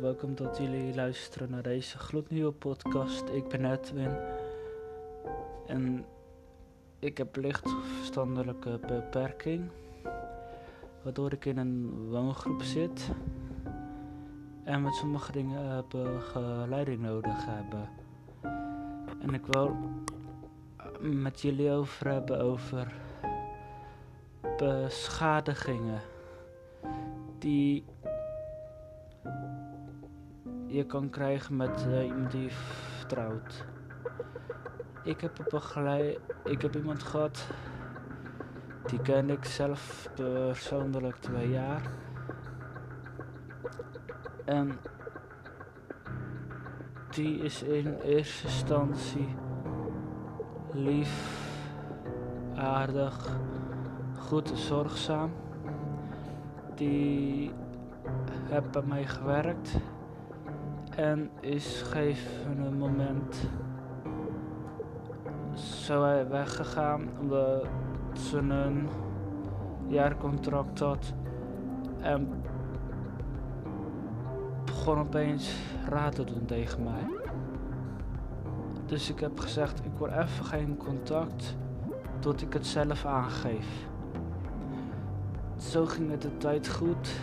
Welkom dat jullie luisteren naar deze gloednieuwe podcast. Ik ben Edwin en ik heb licht verstandelijke beperking, waardoor ik in een woongroep zit en met sommige dingen begeleiding nodig hebben. En ik wil met jullie over hebben over beschadigingen die je kan krijgen met uh, iemand die vertrouwt. Ik heb, begeleid, ik heb iemand gehad, die ken ik zelf persoonlijk twee jaar. En die is in eerste instantie lief, aardig, goed en zorgzaam. Die bij mij gewerkt en is gegeven moment zo weggegaan omdat ze een jaarcontract had en begon opeens raad te doen tegen mij. Dus ik heb gezegd, ik wil even geen contact tot ik het zelf aangeef. Zo ging het de tijd goed.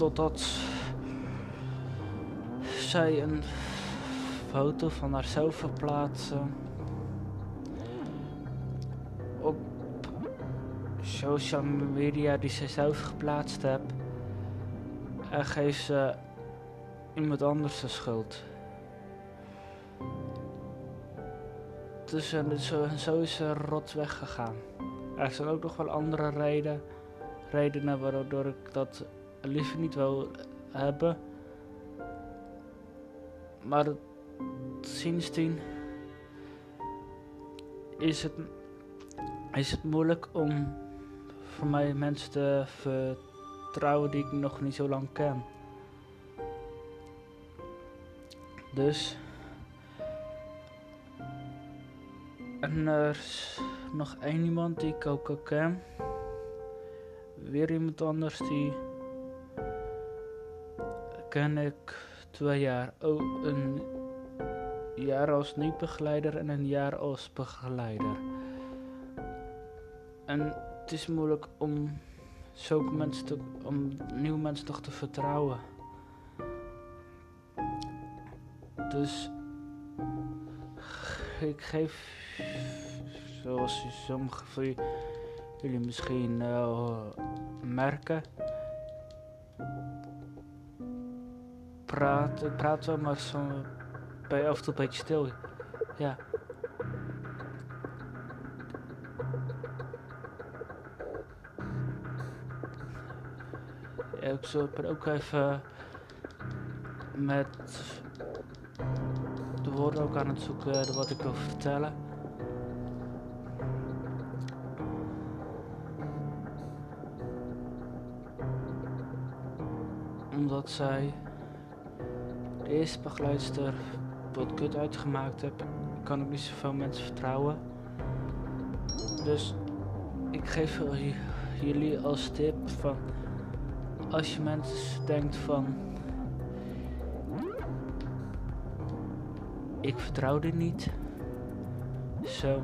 Totdat zij een foto van haarzelf verplaatsen op social media die ze zelf geplaatst heeft en geeft ze iemand anders de schuld. Dus en zo, zo is ze rot weggegaan. Er zijn ook nog wel andere reden, redenen waardoor ik dat liever niet wil hebben. Maar sindsdien is het, is het moeilijk om voor mij mensen te vertrouwen die ik nog niet zo lang ken. Dus. En er is nog één iemand die ik ook al ken. Weer iemand anders die ken ik twee jaar. Oh, een jaar als niet-begeleider en een jaar als begeleider. En het is moeilijk om zulke mensen te, om nieuwe mensen toch te vertrouwen. Dus ik geef, zoals sommige van jullie misschien uh, merken, praat, ik praat wel, maar zo bij af en toe een beetje stil. Ja. ik zal ook even met de woorden ook aan het zoeken wat ik wil vertellen. Omdat zij de eerste begeleidster wat kut uitgemaakt heb, kan ik niet zoveel mensen vertrouwen. Dus ik geef jullie als tip van als je mensen denkt van ik vertrouw dit niet, zo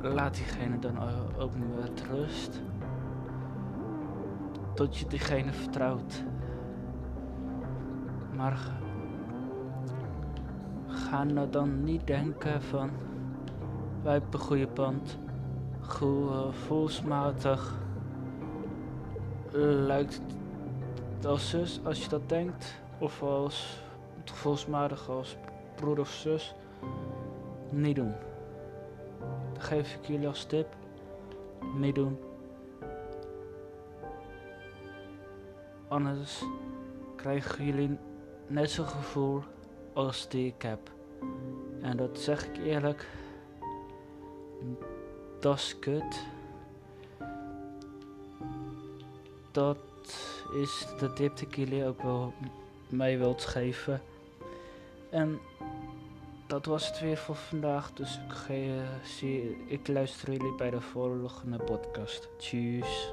laat diegene dan ook met rust tot je diegene vertrouwt. Ga nou dan niet denken van wij hebben een goede band, gevoelsmatig lijkt het als zus als je dat denkt, of als gevoelsmatig als broer of zus, niet doen. Dat geef ik jullie als tip, niet doen. Anders krijgen jullie net zo'n gevoel als die ik heb. En dat zeg ik eerlijk. Dat is kut. Dat is de tip die ik jullie ook wel mee wilt geven. En dat was het weer voor vandaag. Dus ik, ga, zie, ik luister jullie bij de volgende podcast. Tjus.